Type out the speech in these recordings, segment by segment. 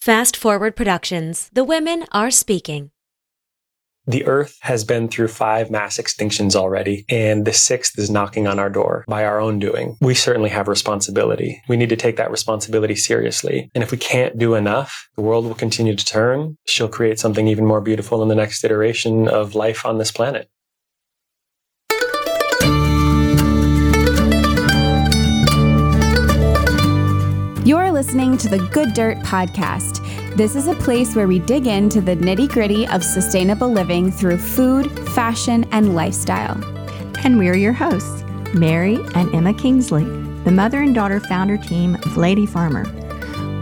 Fast Forward Productions. The women are speaking. The Earth has been through five mass extinctions already, and the sixth is knocking on our door by our own doing. We certainly have responsibility. We need to take that responsibility seriously. And if we can't do enough, the world will continue to turn. She'll create something even more beautiful in the next iteration of life on this planet. Listening to the Good Dirt Podcast. This is a place where we dig into the nitty gritty of sustainable living through food, fashion, and lifestyle. And we're your hosts, Mary and Emma Kingsley, the mother and daughter founder team of Lady Farmer.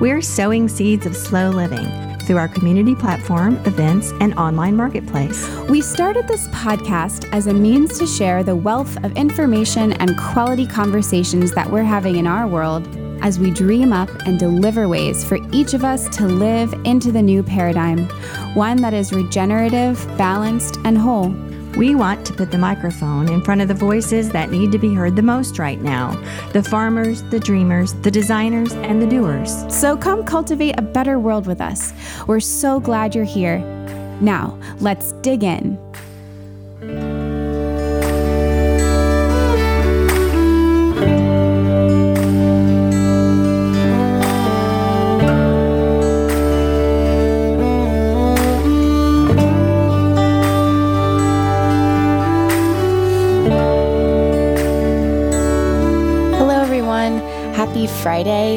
We're sowing seeds of slow living through our community platform, events, and online marketplace. We started this podcast as a means to share the wealth of information and quality conversations that we're having in our world as we dream up and deliver ways for each of us to live into the new paradigm, one that is regenerative, balanced, and whole. We want to put the microphone in front of the voices that need to be heard the most right now the farmers, the dreamers, the designers, and the doers. So come cultivate a better world with us. We're so glad you're here. Now, let's dig in. Friday.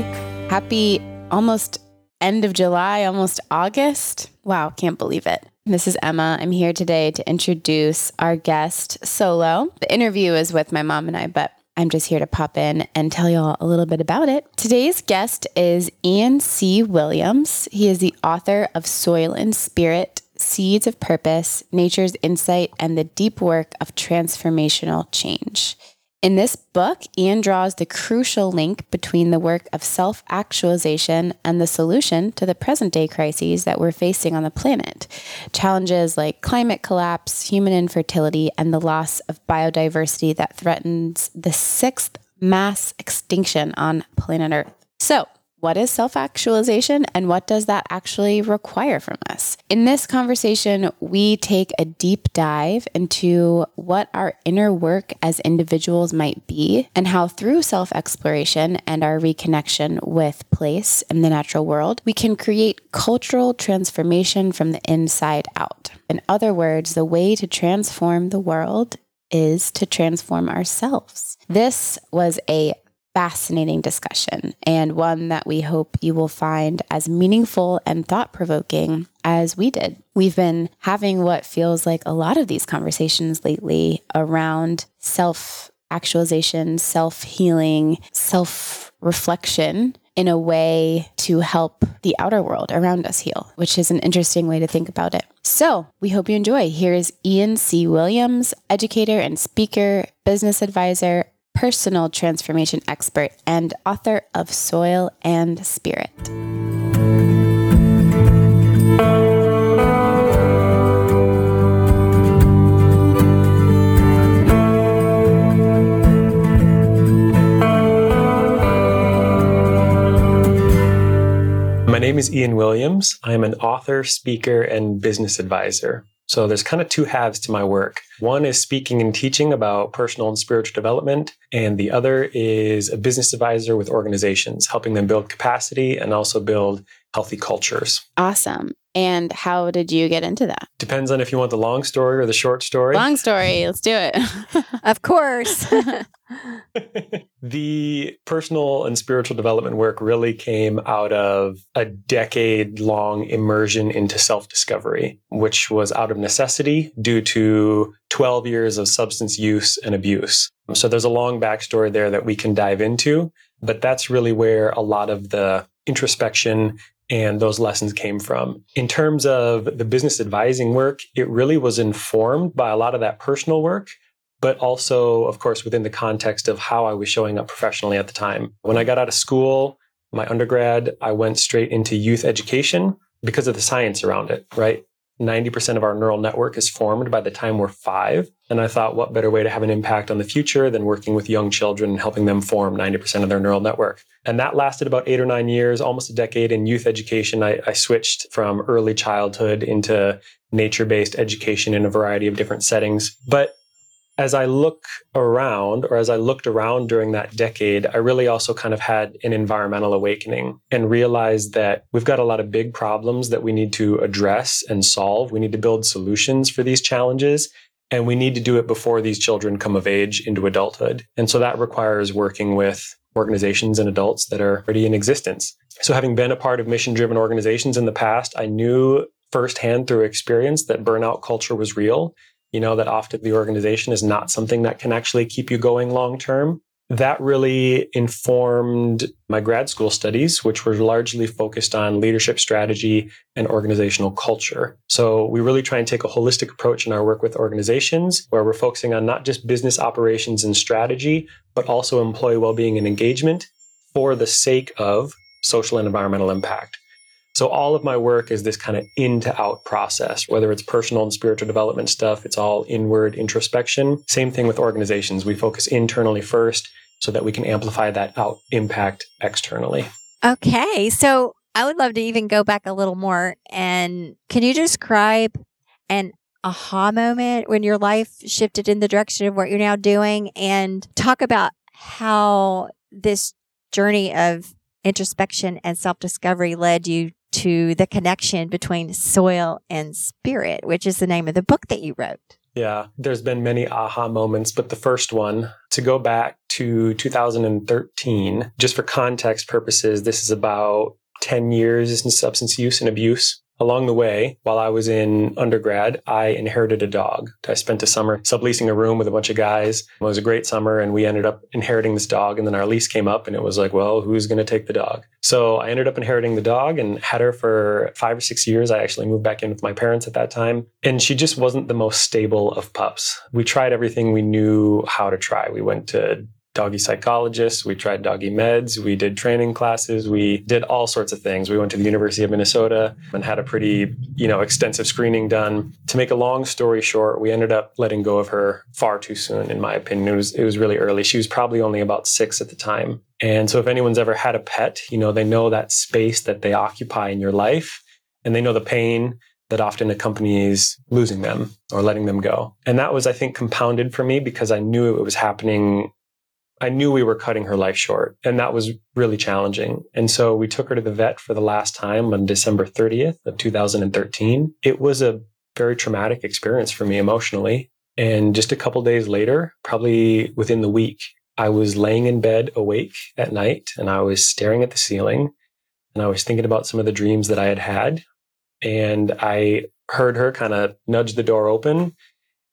Happy almost end of July, almost August. Wow, can't believe it. This is Emma. I'm here today to introduce our guest solo. The interview is with my mom and I, but I'm just here to pop in and tell y'all a little bit about it. Today's guest is Ian C. Williams. He is the author of Soil and Spirit Seeds of Purpose, Nature's Insight, and the Deep Work of Transformational Change. In this book, Ian draws the crucial link between the work of self actualization and the solution to the present day crises that we're facing on the planet. Challenges like climate collapse, human infertility, and the loss of biodiversity that threatens the sixth mass extinction on planet Earth. So, what is self actualization and what does that actually require from us? In this conversation, we take a deep dive into what our inner work as individuals might be and how, through self exploration and our reconnection with place and the natural world, we can create cultural transformation from the inside out. In other words, the way to transform the world is to transform ourselves. This was a fascinating discussion and one that we hope you will find as meaningful and thought provoking as we did. We've been having what feels like a lot of these conversations lately around self actualization, self healing, self reflection in a way to help the outer world around us heal, which is an interesting way to think about it. So, we hope you enjoy. Here is Ian C. Williams, educator and speaker, business advisor, personal transformation expert, and author of Soil and Spirit. My name is Ian Williams. I'm an author, speaker, and business advisor. So there's kind of two halves to my work. One is speaking and teaching about personal and spiritual development, and the other is a business advisor with organizations, helping them build capacity and also build healthy cultures. Awesome. And how did you get into that? Depends on if you want the long story or the short story. Long story. Let's do it. of course. the personal and spiritual development work really came out of a decade long immersion into self discovery, which was out of necessity due to 12 years of substance use and abuse. So there's a long backstory there that we can dive into, but that's really where a lot of the introspection and those lessons came from. In terms of the business advising work, it really was informed by a lot of that personal work but also, of course, within the context of how I was showing up professionally at the time. When I got out of school, my undergrad, I went straight into youth education because of the science around it, right? 90% of our neural network is formed by the time we're five. And I thought, what better way to have an impact on the future than working with young children and helping them form 90% of their neural network? And that lasted about eight or nine years, almost a decade in youth education. I, I switched from early childhood into nature based education in a variety of different settings. But as I look around, or as I looked around during that decade, I really also kind of had an environmental awakening and realized that we've got a lot of big problems that we need to address and solve. We need to build solutions for these challenges. And we need to do it before these children come of age into adulthood. And so that requires working with organizations and adults that are already in existence. So having been a part of mission driven organizations in the past, I knew firsthand through experience that burnout culture was real you know that often the organization is not something that can actually keep you going long term. That really informed my grad school studies, which were largely focused on leadership strategy and organizational culture. So we really try and take a holistic approach in our work with organizations where we're focusing on not just business operations and strategy, but also employee well-being and engagement for the sake of social and environmental impact. So all of my work is this kind of in to out process, whether it's personal and spiritual development stuff, it's all inward introspection. Same thing with organizations. We focus internally first so that we can amplify that out impact externally. Okay. So I would love to even go back a little more. And can you describe an aha moment when your life shifted in the direction of what you're now doing and talk about how this journey of introspection and self discovery led you to the connection between soil and spirit, which is the name of the book that you wrote. Yeah, there's been many aha moments, but the first one to go back to 2013, just for context purposes, this is about 10 years in substance use and abuse along the way, while I was in undergrad, I inherited a dog. I spent a summer subleasing a room with a bunch of guys. It was a great summer, and we ended up inheriting this dog. And then our lease came up, and it was like, well, who's going to take the dog? So I ended up inheriting the dog and had her for five or six years. I actually moved back in with my parents at that time. And she just wasn't the most stable of pups. We tried everything we knew how to try. We went to doggy psychologists. We tried doggy meds. We did training classes. We did all sorts of things. We went to the University of Minnesota and had a pretty, you know, extensive screening done. To make a long story short, we ended up letting go of her far too soon, in my opinion. It was, it was really early. She was probably only about six at the time. And so if anyone's ever had a pet, you know, they know that space that they occupy in your life and they know the pain that often accompanies losing them or letting them go. And that was, I think, compounded for me because I knew it was happening I knew we were cutting her life short, and that was really challenging. And so we took her to the vet for the last time on December 30th of 2013. It was a very traumatic experience for me emotionally. And just a couple days later, probably within the week, I was laying in bed awake at night and I was staring at the ceiling and I was thinking about some of the dreams that I had had. And I heard her kind of nudge the door open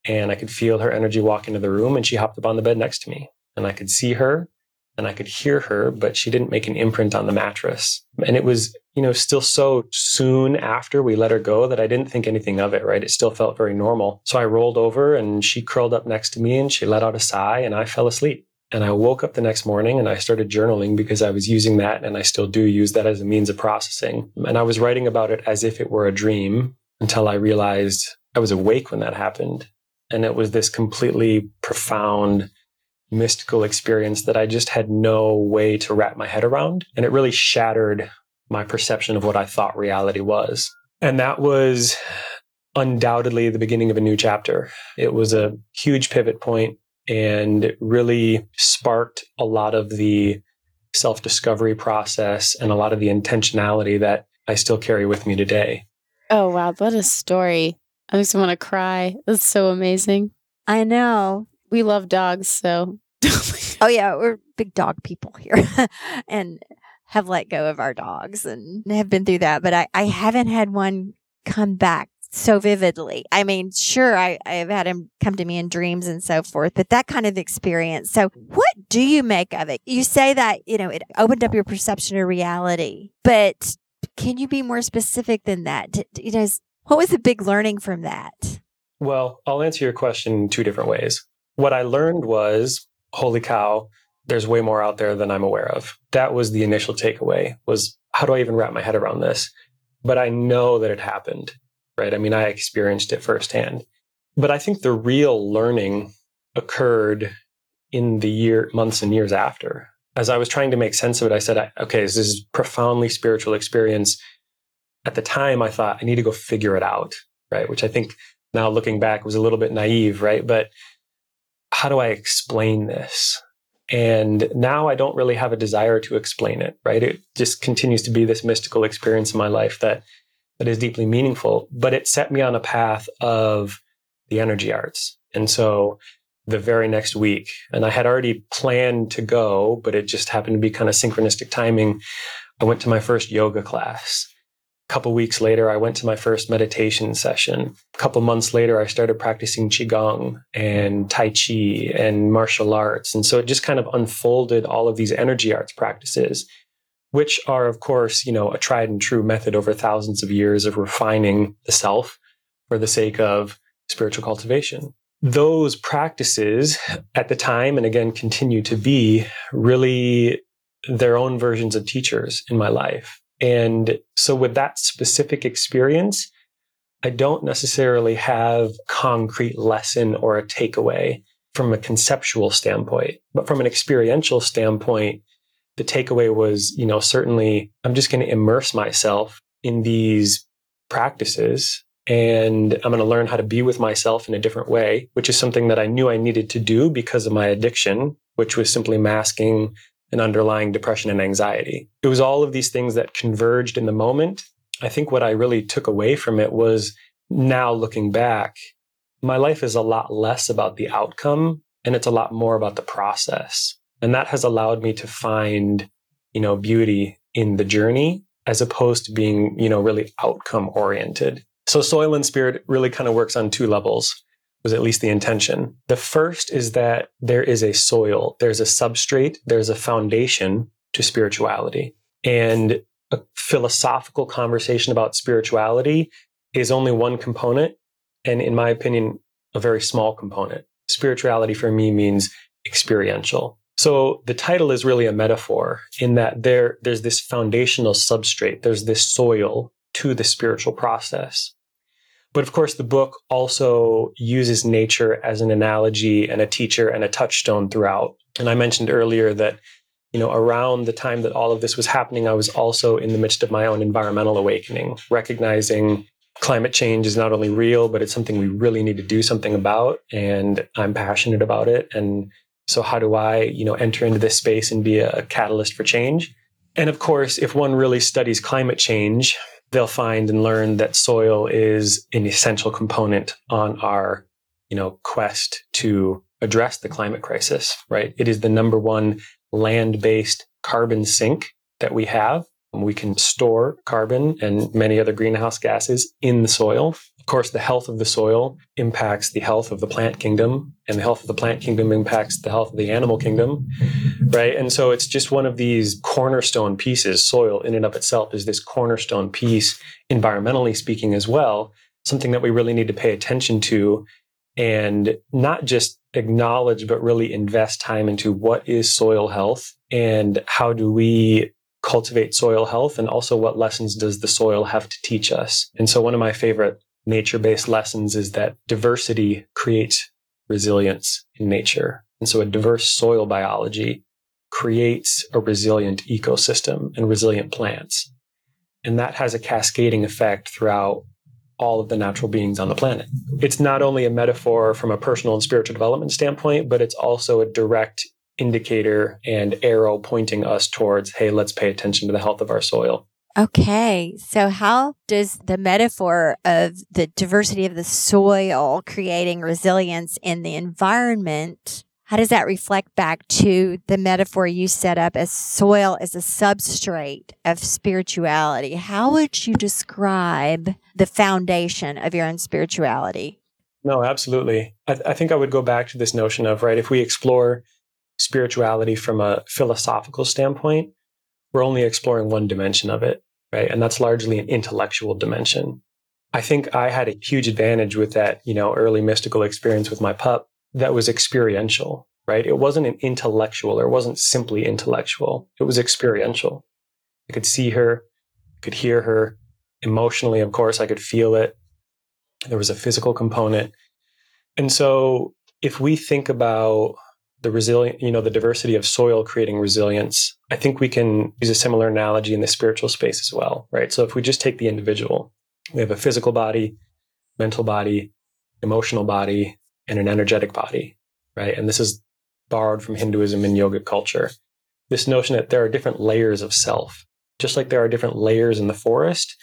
and I could feel her energy walk into the room and she hopped up on the bed next to me and I could see her and I could hear her, but she didn't make an imprint on the mattress. And it was, you know, still so soon after we let her go that I didn't think anything of it, right? It still felt very normal. So I rolled over and she curled up next to me and she let out a sigh and I fell asleep. And I woke up the next morning and I started journaling because I was using that and I still do use that as a means of processing. And I was writing about it as if it were a dream until I realized I was awake when that happened. And it was this completely profound mystical experience that I just had no way to wrap my head around. And it really shattered my perception of what I thought reality was. And that was undoubtedly the beginning of a new chapter. It was a huge pivot point and it really sparked a lot of the self discovery process and a lot of the intentionality that I still carry with me today. Oh, wow. What a story. I just want to cry. That's so amazing. I know we love dogs, so. oh yeah, we're big dog people here, and have let go of our dogs and have been through that. But I, I haven't had one come back so vividly. I mean, sure, I, I've had him come to me in dreams and so forth, but that kind of experience. So, what do you make of it? You say that, you know, it opened up your perception of reality, but can you be more specific than that? You know, what was the big learning from that? Well, I'll answer your question in two different ways what I learned was, holy cow, there's way more out there than I'm aware of. That was the initial takeaway was how do I even wrap my head around this? But I know that it happened. right? I mean, I experienced it firsthand. But I think the real learning occurred in the year, months and years after. As I was trying to make sense of it, I said, okay, this is profoundly spiritual experience. At the time, I thought I need to go figure it out, right? Which I think now looking back was a little bit naive, right? But how do I explain this? And now I don't really have a desire to explain it, right? It just continues to be this mystical experience in my life that that is deeply meaningful, but it set me on a path of the energy arts. And so the very next week, and I had already planned to go, but it just happened to be kind of synchronistic timing. I went to my first yoga class. A couple weeks later, I went to my first meditation session. A couple months later, I started practicing Qigong and Tai Chi and martial arts. And so it just kind of unfolded all of these energy arts practices, which are, of course, you know, a tried and true method over thousands of years of refining the self for the sake of spiritual cultivation. Those practices at the time, and again, continue to be really their own versions of teachers in my life. And so with that specific experience, I don't necessarily have concrete lesson or a takeaway from a conceptual standpoint, but from an experiential standpoint, the takeaway was, you know, certainly I'm just going to immerse myself in these practices and I'm going to learn how to be with myself in a different way, which is something that I knew I needed to do because of my addiction, which was simply masking an underlying depression and anxiety. It was all of these things that converged in the moment. I think what I really took away from it was now looking back, my life is a lot less about the outcome and it's a lot more about the process. And that has allowed me to find, you know, beauty in the journey as opposed to being, you know, really outcome oriented. So soil and spirit really kind of works on two levels was at least the intention. The first is that there is a soil, there's a substrate, there's a foundation to spirituality. And a philosophical conversation about spirituality is only one component. And in my opinion, a very small component. Spirituality for me means experiential. So the title is really a metaphor in that there, there's this foundational substrate, there's this soil to the spiritual process. But of course, the book also uses nature as an analogy and a teacher and a touchstone throughout. And I mentioned earlier that, you know, around the time that all of this was happening, I was also in the midst of my own environmental awakening, recognizing climate change is not only real, but it's something we really need to do something about. And I'm passionate about it. And so how do I, you know, enter into this space and be a catalyst for change? And of course, if one really studies climate change, they'll find and learn that soil is an essential component on our, you know, quest to address the climate crisis, right? It is the number one land-based carbon sink that we have. We can store carbon and many other greenhouse gases in the soil. Course, the health of the soil impacts the health of the plant kingdom, and the health of the plant kingdom impacts the health of the animal kingdom, right? And so it's just one of these cornerstone pieces. Soil, in and of itself, is this cornerstone piece, environmentally speaking, as well, something that we really need to pay attention to and not just acknowledge, but really invest time into what is soil health and how do we cultivate soil health and also what lessons does the soil have to teach us. And so one of my favorite nature based lessons is that diversity creates resilience in nature. And so a diverse soil biology creates a resilient ecosystem and resilient plants. And that has a cascading effect throughout all of the natural beings on the planet. It's not only a metaphor from a personal and spiritual development standpoint, but it's also a direct indicator and arrow pointing us towards, hey, let's pay attention to the health of our soil. Okay. So, how does the metaphor of the diversity of the soil creating resilience in the environment? How does that reflect back to the metaphor you set up as soil as a substrate of spirituality? How would you describe the foundation of your own spirituality? No, absolutely. I, I think I would go back to this notion of, right, if we explore spirituality from a philosophical standpoint, we're only exploring one dimension of it, right? And that's largely an intellectual dimension. I think I had a huge advantage with that, you know, early mystical experience with my pup that was experiential, right? It wasn't an intellectual or it wasn't simply intellectual. It was experiential. I could see her, I could hear her emotionally, of course, I could feel it. there was a physical component. And so if we think about the resilient, you know, the diversity of soil creating resilience, I think we can use a similar analogy in the spiritual space as well, right? So if we just take the individual, we have a physical body, mental body, emotional body, and an energetic body, right? And this is borrowed from Hinduism and yogic culture. This notion that there are different layers of self, just like there are different layers in the forest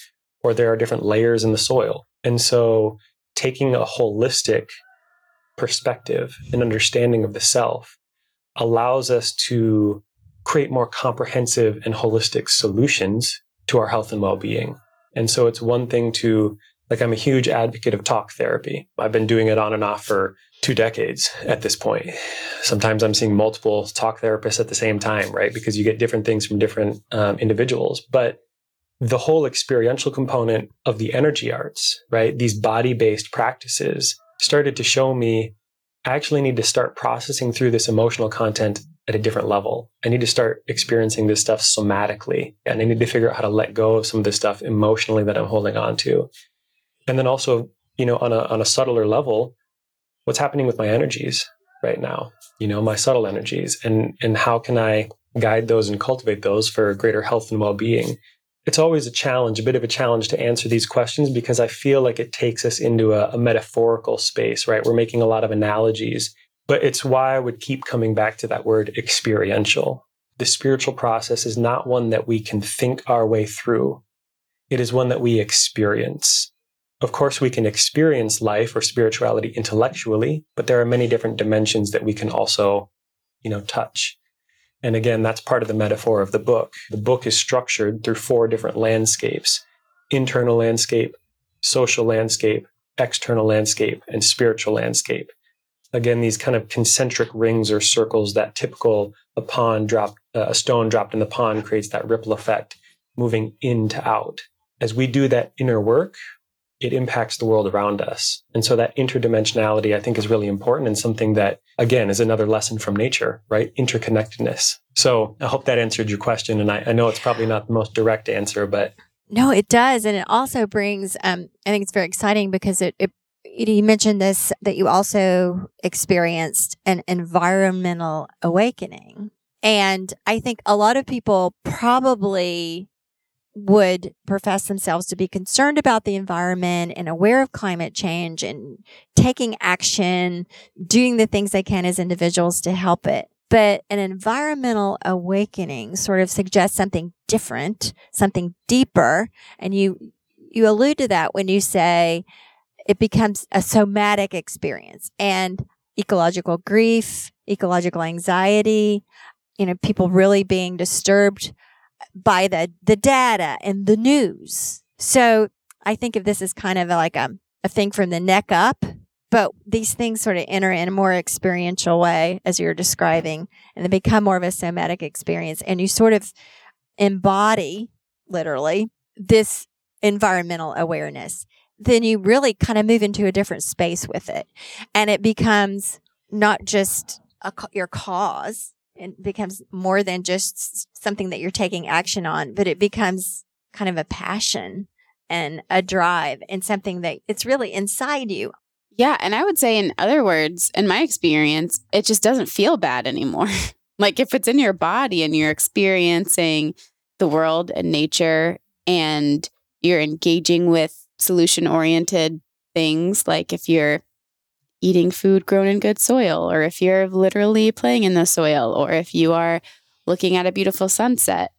or there are different layers in the soil. And so taking a holistic perspective and understanding of the self allows us to create more comprehensive and holistic solutions to our health and well-being. And so it's one thing to like I'm a huge advocate of talk therapy. I've been doing it on and off for two decades at this point. Sometimes I'm seeing multiple talk therapists at the same time, right? Because you get different things from different um, individuals. But the whole experiential component of the energy arts, right? These body based practices started to show me I actually need to start processing through this emotional content at a different level. I need to start experiencing this stuff somatically. And I need to figure out how to let go of some of this stuff emotionally that I'm holding on to. And then also, you know, on a, on a subtler level, what's happening with my energies right now, you know, my subtle energies and, and how can I guide those and cultivate those for greater health and well-being it's always a challenge, a bit of a challenge to answer these questions because I feel like it takes us into a, a, metaphorical space, right? We're making a lot of analogies, but it's why I would keep coming back to that word experiential. The spiritual process is not one that we can think our way through. It is one that we experience. Of course, we can experience life or spirituality intellectually, but there are many different dimensions that we can also, you know, touch. And again, that's part of the metaphor of the book. The book is structured through four different landscapes internal landscape, social landscape, external landscape, and spiritual landscape. Again, these kind of concentric rings or circles that typical a pond dropped, uh, a stone dropped in the pond creates that ripple effect moving in to out. As we do that inner work, it impacts the world around us. And so that interdimensionality, I think, is really important and something that, again, is another lesson from nature, right? Interconnectedness. So I hope that answered your question. And I, I know it's probably not the most direct answer, but. No, it does. And it also brings, um, I think it's very exciting because it, it you mentioned this that you also experienced an environmental awakening. And I think a lot of people probably would profess themselves to be concerned about the environment and aware of climate change and taking action, doing the things they can as individuals to help it. But an environmental awakening sort of suggests something different, something deeper. And you, you allude to that when you say it becomes a somatic experience and ecological grief, ecological anxiety, you know, people really being disturbed by the, the data and the news. So I think of this as kind of like a, a thing from the neck up, but these things sort of enter in a more experiential way as you're describing and they become more of a somatic experience. And you sort of embody literally this environmental awareness. Then you really kind of move into a different space with it. And it becomes not just a, your cause it becomes more than just something that you're taking action on, but it becomes kind of a passion and a drive and something that it's really inside you. Yeah. And I would say, in other words, in my experience, it just doesn't feel bad anymore. like if it's in your body and you're experiencing the world and nature and you're engaging with solution oriented things, like if you're eating food grown in good soil, or if you're literally playing in the soil, or if you are looking at a beautiful sunset.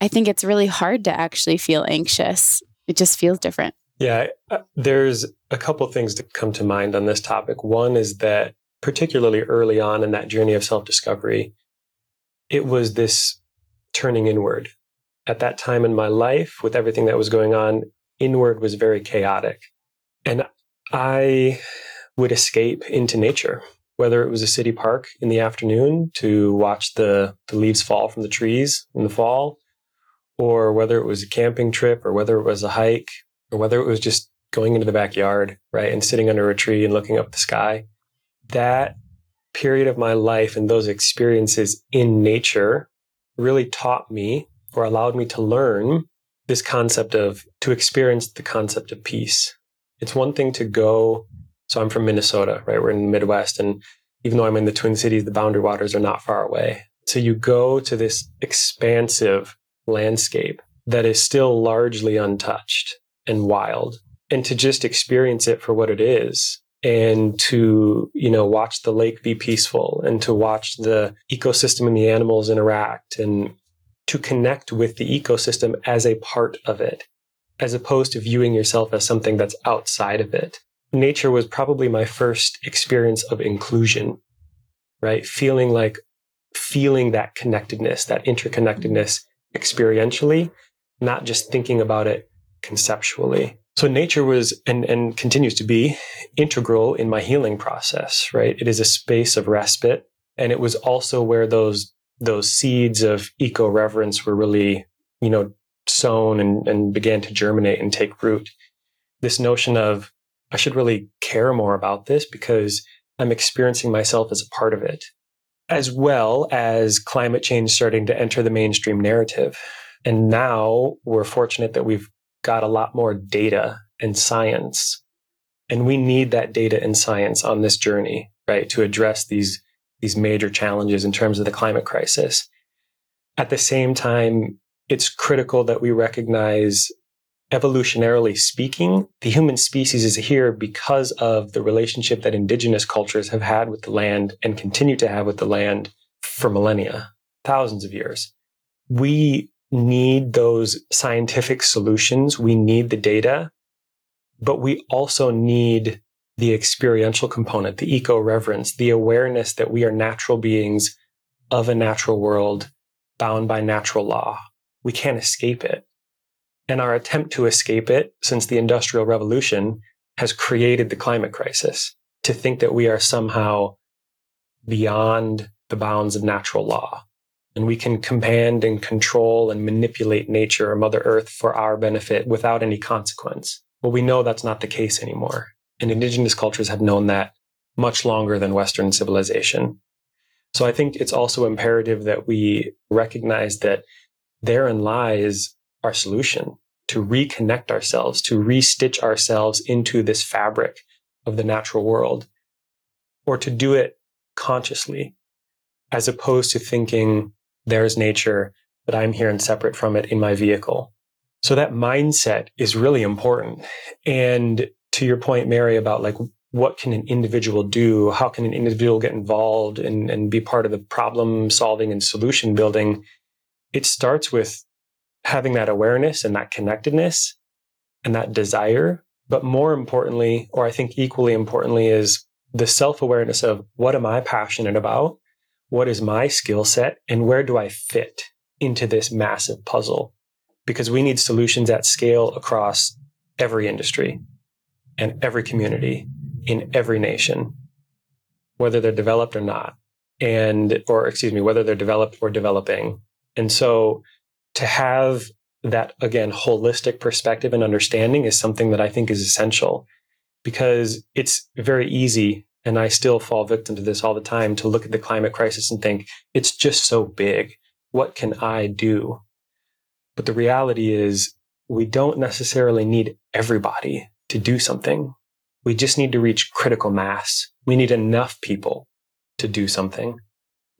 I think it's really hard to actually feel anxious. It just feels different. Yeah, uh, there's a couple things to come to mind on this topic. One is that, particularly early on in that journey of self discovery, it was this turning inward. At that time in my life, with everything that was going on, inward was very chaotic. And I would escape into nature, whether it was a city park in the afternoon to watch the, the leaves fall from the trees in the fall, or whether it was a camping trip, or whether it was a hike, or whether it was just going into the backyard, right, and sitting under a tree and looking up the sky. That period of my life and those experiences in nature really taught me or allowed me to learn this concept of to experience the concept of peace It's one thing to go. So I'm from Minnesota, right? We're in the Midwest. And even though I'm in the Twin Cities, the boundary waters are not far away. So you go to this expansive landscape that is still largely untouched and wild. And to just experience it for what it is and to, you know, watch the lake be peaceful and to watch the ecosystem and the animals interact and to connect with the ecosystem as a part of it, as opposed to viewing yourself as something that's outside of it. Nature was probably my first experience of inclusion, right? Feeling like, feeling that connectedness, that interconnectedness experientially, not just thinking about it conceptually. So nature was and, and continues to be integral in my healing process, right? It is a space of respite. And it was also where those those seeds of eco reverence were really, you know, sown and, and began to germinate and take root. This notion of I should really care more about this because I'm experiencing myself as a part of it, as well as climate change starting to enter the mainstream narrative. And now we're fortunate that we've got a lot more data and science. And we need that data and science on this journey, right, to address these, these major challenges in terms of the climate crisis. At the same time, it's critical that we recognize evolutionarily speaking, the human species is here because of the relationship that indigenous cultures have had with the land and continue to have with the land for millennia, thousands of years. We need those scientific solutions. We need the data, but we also need the experiential component, the eco reverence, the awareness that we are natural beings of a natural world bound by natural law. We can't escape it. And our attempt to escape it since the Industrial Revolution has created the climate crisis to think that we are somehow beyond the bounds of natural law and we can command and control and manipulate nature or Mother Earth for our benefit without any consequence. Well, we know that's not the case anymore. And indigenous cultures have known that much longer than Western civilization. So I think it's also imperative that we recognize that therein lies our solution to reconnect ourselves, to restitch ourselves into this fabric of the natural world, or to do it consciously, as opposed to thinking there's nature, but I'm here and separate from it in my vehicle. So that mindset is really important. And to your point, Mary, about like, what can an individual do? How can an individual get involved and, and be part of the problem solving and solution building? It starts with having that awareness and that connectedness and that desire. But more importantly, or I think equally importantly, is the self awareness of what am I passionate about? what is my skill set and where do I fit into this massive puzzle? Because we need solutions at scale across every industry and every community in every nation, whether they're developed or not. And, or excuse me, whether they're developed or developing. And so to have that, again, holistic perspective and understanding is something that I think is essential because it's very easy and I still fall victim to this all the time to look at the climate crisis and think, it's just so big. What can I do? But the reality is, we don't necessarily need everybody to do something. We just need to reach critical mass. We need enough people to do something,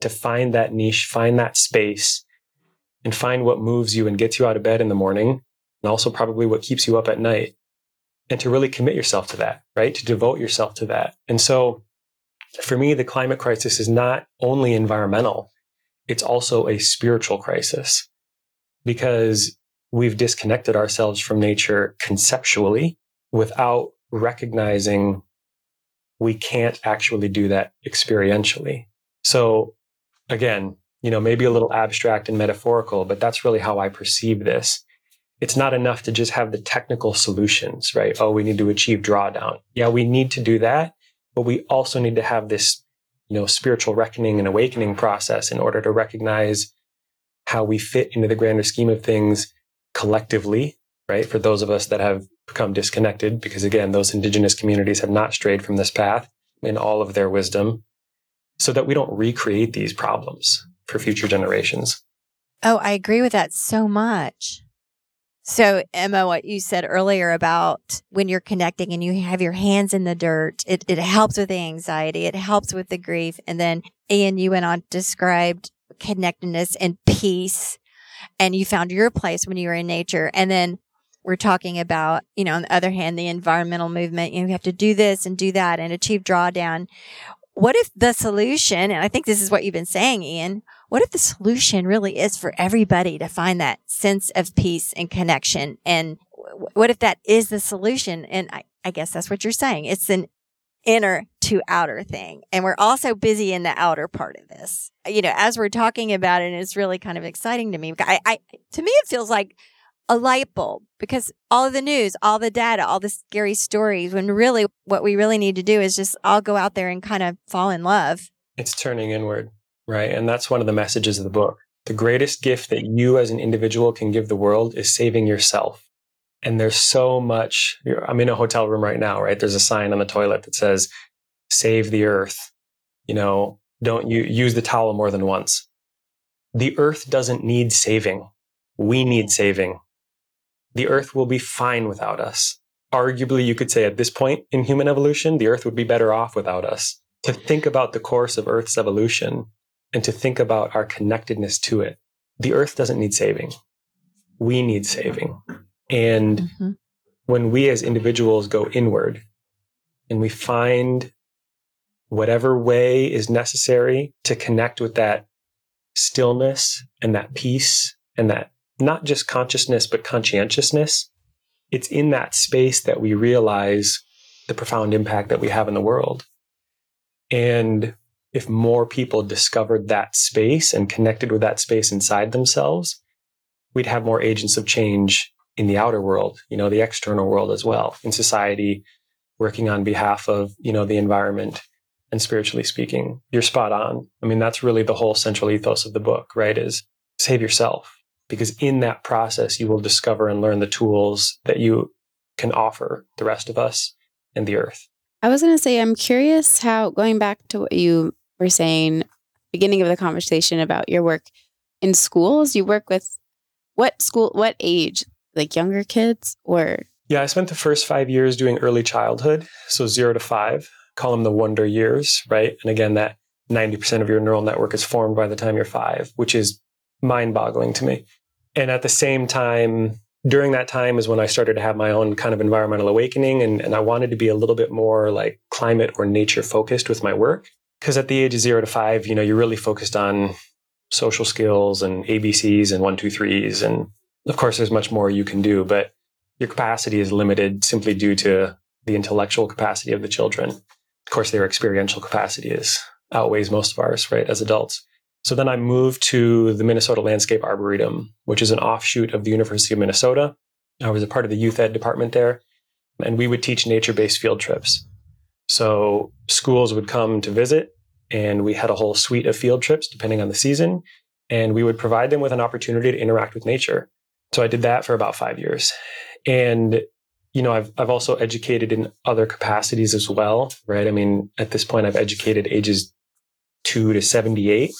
to find that niche, find that space, and find what moves you and gets you out of bed in the morning, and also probably what keeps you up at night and to really commit yourself to that, right? To devote yourself to that. And so for me, the climate crisis is not only environmental, it's also a spiritual crisis because we've disconnected ourselves from nature conceptually without recognizing we can't actually do that experientially. So again, you know, maybe a little abstract and metaphorical, but that's really how I perceive this it's not enough to just have the technical solutions, right? Oh, we need to achieve drawdown. Yeah, we need to do that, but we also need to have this, you know, spiritual reckoning and awakening process in order to recognize how we fit into the grander scheme of things collectively, right? For those of us that have become disconnected, because again, those indigenous communities have not strayed from this path in all of their wisdom, so that we don't recreate these problems for future generations. Oh, I agree with that so much. So, Emma, what you said earlier about when you're connecting and you have your hands in the dirt, it, it helps with the anxiety, it helps with the grief. And then Ian, you went on described connectedness and peace, and you found your place when you were in nature. And then we're talking about, you know, on the other hand, the environmental movement, you have to do this and do that and achieve drawdown. What if the solution, and I think this is what you've been saying, Ian, what if the solution really is for everybody to find that sense of peace and connection? And what if that is the solution? And I, I guess that's what you're saying. It's an inner to outer thing. And we're also busy in the outer part of this. You know, as we're talking about it, it's really kind of exciting to me. I, I to me, it feels like a light bulb because all of the news, all the data, all the scary stories, when really what we really need to do is just all go out there and kind of fall in love. It's turning inward right? And that's one of the messages of the book. The greatest gift that you as an individual can give the world is saving yourself. And there's so much. I'm in a hotel room right now, right? There's a sign on the toilet that says, save the earth. You know, don't you use the towel more than once. The earth doesn't need saving. We need saving. The earth will be fine without us. Arguably, you could say at this point in human evolution, the earth would be better off without us. To think about the course of earth's evolution and to think about our connectedness to it. The earth doesn't need saving. We need saving. And mm-hmm. when we as individuals go inward and we find whatever way is necessary to connect with that stillness and that peace and that not just consciousness, but conscientiousness, it's in that space that we realize the profound impact that we have in the world. And if more people discovered that space and connected with that space inside themselves, we'd have more agents of change in the outer world, you know, the external world as well, in society, working on behalf of, you know, the environment and spiritually speaking. You're spot on. I mean, that's really the whole central ethos of the book, right? Is save yourself. Because in that process, you will discover and learn the tools that you can offer the rest of us and the earth. I was going to say, I'm curious how, going back to what you were saying beginning of the conversation about your work in schools. You work with what school, what age? Like younger kids or? Yeah, I spent the first five years doing early childhood. So zero to five, call them the wonder years, right? And again, that 90% of your neural network is formed by the time you're five, which is mind boggling to me. And at the same time, during that time is when I started to have my own kind of environmental awakening. And, and I wanted to be a little bit more like climate or nature focused with my work because at the age of zero to five, you know, you're really focused on social skills and ABCs and one, two, threes. And of course, there's much more you can do, but your capacity is limited simply due to the intellectual capacity of the children. Of course, their experiential capacity is outweighs most of ours, right, as adults. So then I moved to the Minnesota Landscape Arboretum, which is an offshoot of the University of Minnesota. I was a part of the youth ed department there, and we would teach nature based field trips. So schools would come to visit, and we had a whole suite of field trips depending on the season. And we would provide them with an opportunity to interact with nature. So I did that for about five years. And, you know, I've, I've also educated in other capacities as well, right? I mean, at this point, I've educated ages two to 78.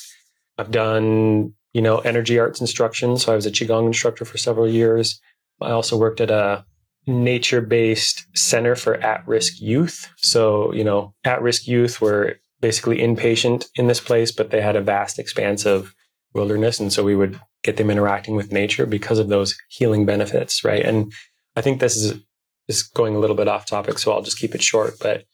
I've done, you know, energy arts instruction. So I was a Qigong instructor for several years. I also worked at a nature based center for at risk youth. So, you know, at risk youth were basically inpatient in this place, but they had a vast expanse of wilderness. And so we would get them interacting with nature because of those healing benefits, right? And I think this is is going a little bit off topic, so I'll just keep it short. But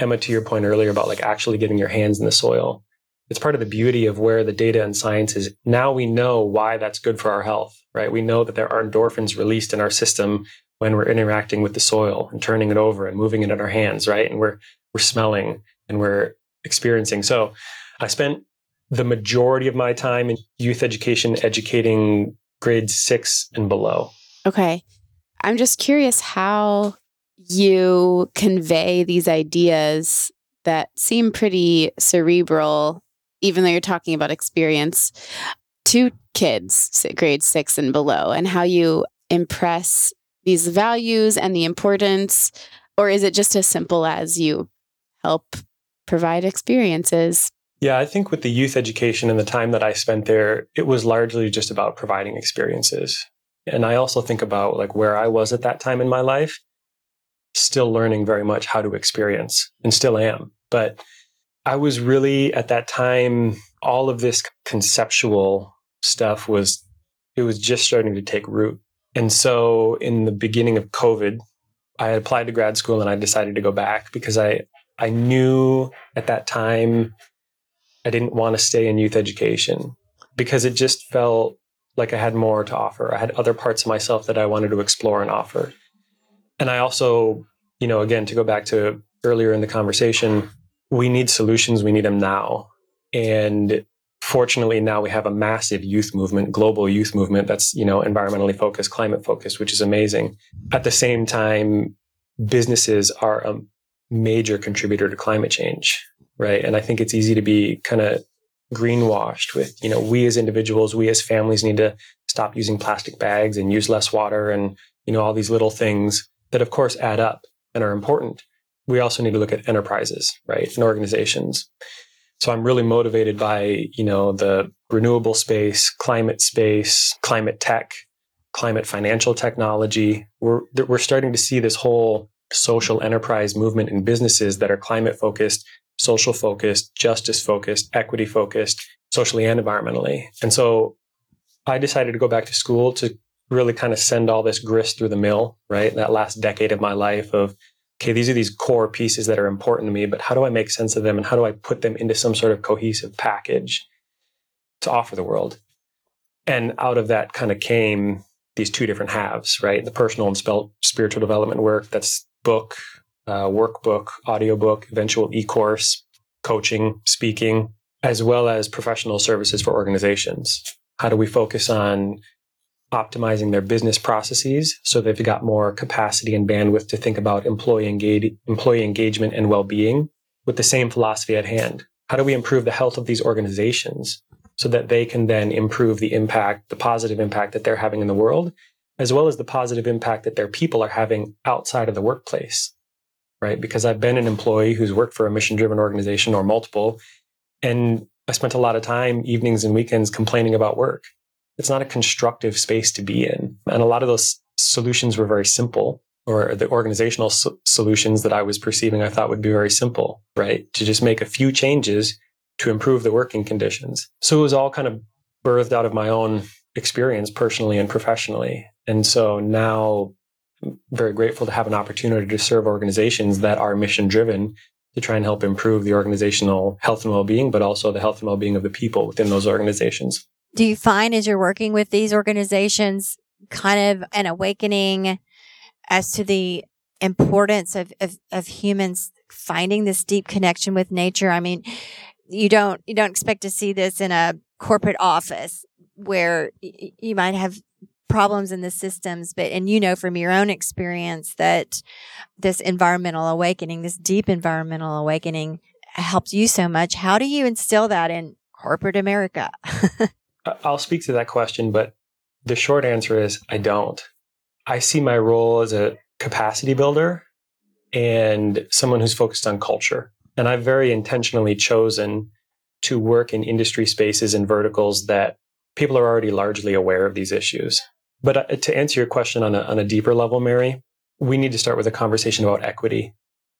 Emma, to your point earlier about like actually getting your hands in the soil, it's part of the beauty of where the data and science is. Now we know why that's good for our health, right? We know that there are endorphins released in our system when we're interacting with the soil and turning it over and moving it in our hands, right? And we're we're smelling and we're experiencing. So I spent the majority of my time in youth education educating grades 6 and below. Okay. I'm just curious how you convey these ideas that seem pretty cerebral even though you're talking about experience to kids grade 6 and below and how you impress these values and the importance? Or is it just as simple as you help provide experiences? Yeah, I think with the youth education and the time that I spent there, it was largely just about providing experiences. And I also think about like where I was at that time in my life, still learning very much how to experience and still am. But I was really at that time, all of this conceptual stuff was, it was just starting to take root. And so in the beginning of COVID, I had applied to grad school and I decided to go back because I, I knew at that time I didn't want to stay in youth education because it just felt like I had more to offer. I had other parts of myself that I wanted to explore and offer. And I also, you know, again, to go back to earlier in the conversation, we need solutions. We need them now. And fortunately, now we have a massive youth movement, global youth movement that's, you know, environmentally focused, climate focused, which is amazing. At the same time, businesses are a major contributor to climate change, right? And I think it's easy to be kind of greenwashed with, you know, we as individuals, we as families need to stop using plastic bags and use less water and, you know, all these little things that of course add up and are important. We also need to look at enterprises, right? And organizations. So I'm really motivated by, you know, the renewable space, climate space, climate tech, climate financial technology. We're, we're starting to see this whole social enterprise movement in businesses that are climate focused social focused, justice focused, equity focused, socially and environmentally. And so I decided to go back to school to really kind of send all this grist through the mill, right? That last decade of my life of, okay, these are these core pieces that are important to me, but how do I make sense of them and how do I put them into some sort of cohesive package to offer the world? And out of that kind of came these two different halves, right? The personal and spiritual development work that's book, uh, workbook, audiobook, eventual e-course, coaching, speaking, as well as professional services for organizations. How do we focus on optimizing their business processes so they've got more capacity and bandwidth to think about employee, engage- employee engagement and well-being with the same philosophy at hand? How do we improve the health of these organizations so that they can then improve the impact, the positive impact that they're having in the world, as well as the positive impact that their people are having outside of the workplace? right? Because I've been an employee who's worked for a mission driven organization or multiple. And I spent a lot of time, evenings and weekends, complaining about work. It's not a constructive space to be in. And a lot of those solutions were very simple, or the organizational so- solutions that I was perceiving, I thought would be very simple, right? To just make a few changes to improve the working conditions. So it was all kind of birthed out of my own experience personally and professionally. And so now very grateful to have an opportunity to serve organizations that are mission driven to try and help improve the organizational health and well-being, but also the health and well-being of the people within those organizations. Do you find as you're working with these organizations kind of an awakening as to the importance of, of, of humans finding this deep connection with nature? I mean, you don't you don't expect to see this in a corporate office where y- you might have problems in the systems but and you know from your own experience that this environmental awakening this deep environmental awakening helped you so much how do you instill that in corporate america i'll speak to that question but the short answer is i don't. I see my role as a capacity builder and someone who's focused on culture. And i've very intentionally chosen to work in industry spaces and verticals that people are already largely aware of these issues. But uh, to answer your question on a, on a deeper level, Mary, we need to start with a conversation about equity.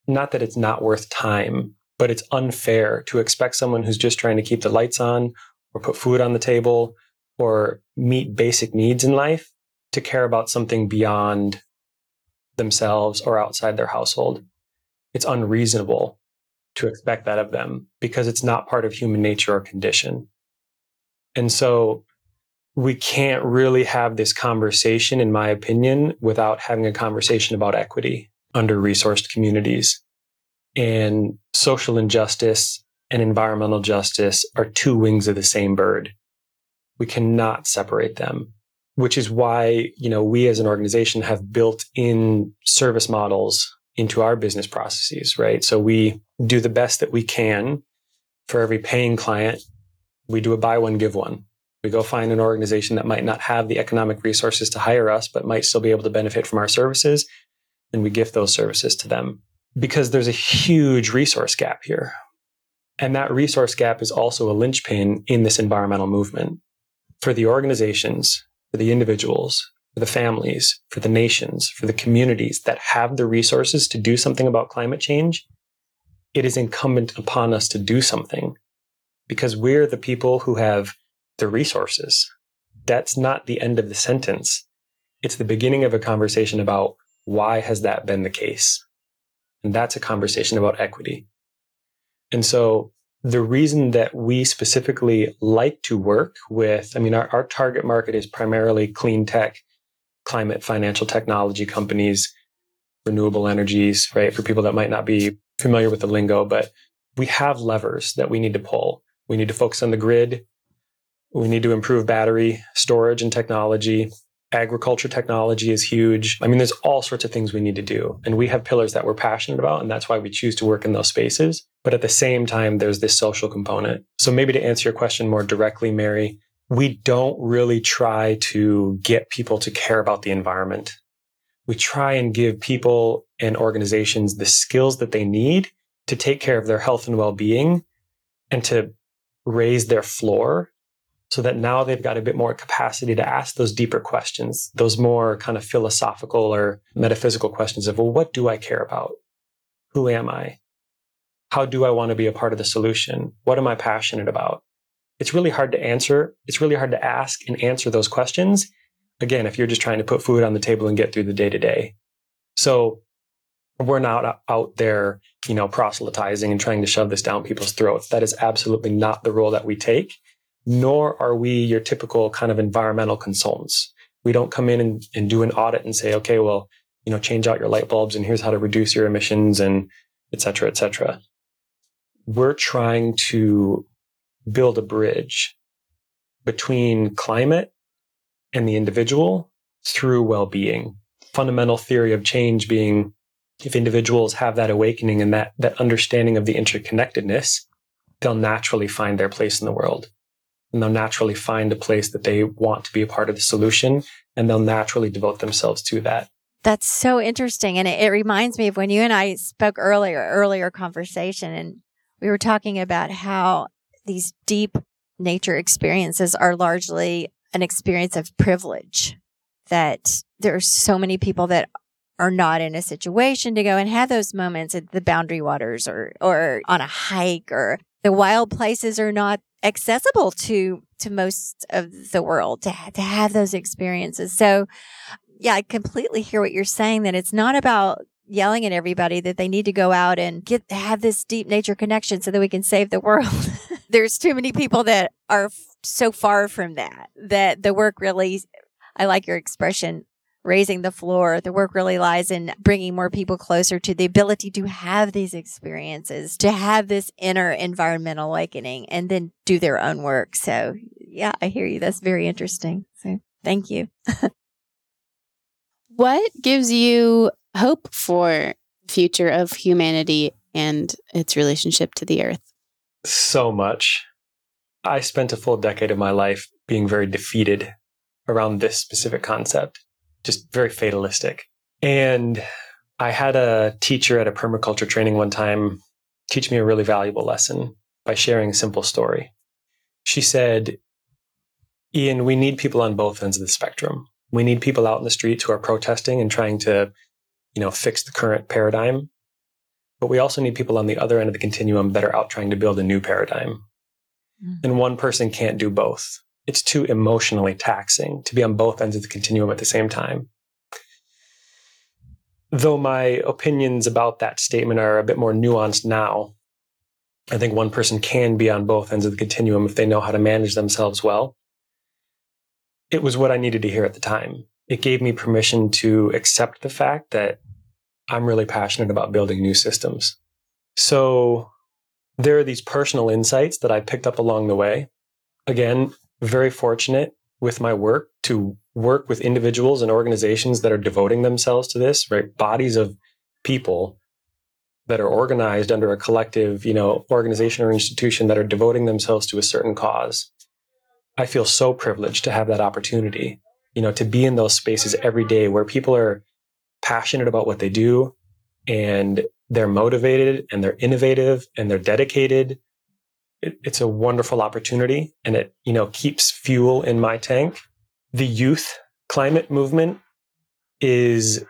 Not that it's not worth time, but it's unfair to expect someone who's just trying to keep the lights on or put food on the table or meet basic needs in life to care about something beyond themselves or outside their household. It's unreasonable to expect that of them because it's not part of human nature or condition. And so we can't really have this conversation, in my opinion, without having a conversation about equity under resourced communities. And social injustice and environmental justice are two wings of the same bird. We cannot separate them, which is why, you know, we as an organization have built in service models into our business processes, right? So we do the best that we can for every paying client. We do a buy one, give one we go find an organization that might not have the economic resources to hire us, but might still be able to benefit from our services. And we gift those services to them because there's a huge resource gap here. And that resource gap is also a linchpin in this environmental movement for the organizations, for the individuals, for the families, for the nations, for the communities that have the resources to do something about climate change, it is incumbent upon us to do something because we're the people who have the resources. That's not the end of the sentence. It's the beginning of a conversation about why has that been the case? And that's a conversation about equity. And so the reason that we specifically like to work with, I mean, our, our target market is primarily clean tech, climate, financial technology companies, renewable energies, right? For people that might not be familiar with the lingo, but we have levers that we need to pull. We need to focus on the grid. We need to improve battery storage and technology. Agriculture technology is huge. I mean, there's all sorts of things we need to do. And we have pillars that we're passionate about. And that's why we choose to work in those spaces. But at the same time, there's this social component. So maybe to answer your question more directly, Mary, we don't really try to get people to care about the environment. We try and give people and organizations the skills that they need to take care of their health and well-being and to raise their floor so that now they've got a bit more capacity to ask those deeper questions, those more kind of philosophical or metaphysical questions of, well, what do I care about? Who am I? How do I want to be a part of the solution? What am I passionate about? It's really hard to answer. It's really hard to ask and answer those questions. Again, if you're just trying to put food on the table and get through the day to day. So we're not out there, you know, proselytizing and trying to shove this down people's throats. That is absolutely not the role that we take, nor are we your typical kind of environmental consultants. We don't come in and, and do an audit and say, okay, well, you know, change out your light bulbs and here's how to reduce your emissions and et cetera, et cetera. We're trying to build a bridge between climate and the individual through well-being. Fundamental theory of change being if individuals have that awakening and that, that understanding of the interconnectedness, they'll naturally find their place in the world. And they'll naturally find a place that they want to be a part of the solution and they'll naturally devote themselves to that. That's so interesting. And it, it reminds me of when you and I spoke earlier, earlier conversation, and we were talking about how these deep nature experiences are largely an experience of privilege. That there are so many people that are not in a situation to go and have those moments at the boundary waters or or on a hike or the wild places are not accessible to to most of the world to to have those experiences. So yeah, I completely hear what you're saying that it's not about yelling at everybody that they need to go out and get have this deep nature connection so that we can save the world. There's too many people that are f- so far from that that the work really I like your expression raising the floor. The work really lies in bringing more people closer to the ability to have these experiences, to have this inner environmental awakening and then do their own work. So yeah, I hear you. That's very interesting. So thank you. what gives you hope for future of humanity and its relationship to the earth? So much. I spent a full decade of my life being very defeated around this specific concept just very fatalistic. And I had a teacher at a permaculture training one time teach me a really valuable lesson by sharing a simple story. She said, Ian, we need people on both ends of the spectrum. We need people out in the streets who are protesting and trying to, you know, fix the current paradigm. But we also need people on the other end of the continuum that are out trying to build a new paradigm. Mm-hmm. And one person can't do both it's too emotionally taxing to be on both ends of the continuum at the same time. Though my opinions about that statement are a bit more nuanced now, I think one person can be on both ends of the continuum if they know how to manage themselves well. It was what I needed to hear at the time. It gave me permission to accept the fact that I'm really passionate about building new systems. So there are these personal insights that I picked up along the way. Again, very fortunate with my work to work with individuals and organizations that are devoting themselves to this, right? Bodies of people that are organized under a collective, you know, organization or institution that are devoting themselves to a certain cause. I feel so privileged to have that opportunity, you know, to be in those spaces every day where people are passionate about what they do and they're motivated and they're innovative and they're dedicated it, it's a wonderful opportunity and it, you know, keeps fuel in my tank. The youth climate movement is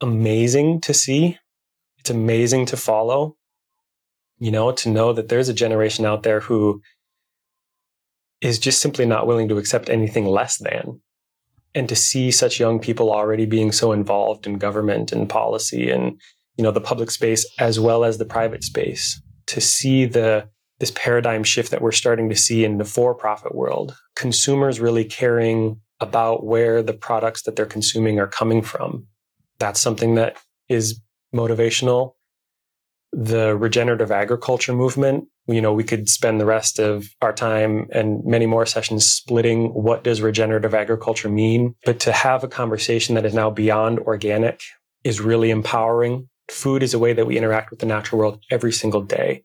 amazing to see. It's amazing to follow. You know, to know that there's a generation out there who is just simply not willing to accept anything less than. And to see such young people already being so involved in government and policy and you know the public space as well as the private space to see the this paradigm shift that we're starting to see in the for-profit world consumers really caring about where the products that they're consuming are coming from. That's something that is motivational. The regenerative agriculture movement you know we could spend the rest of our time and many more sessions splitting what does regenerative agriculture mean but to have a conversation that is now beyond organic is really empowering. Food is a way that we interact with the natural world every single day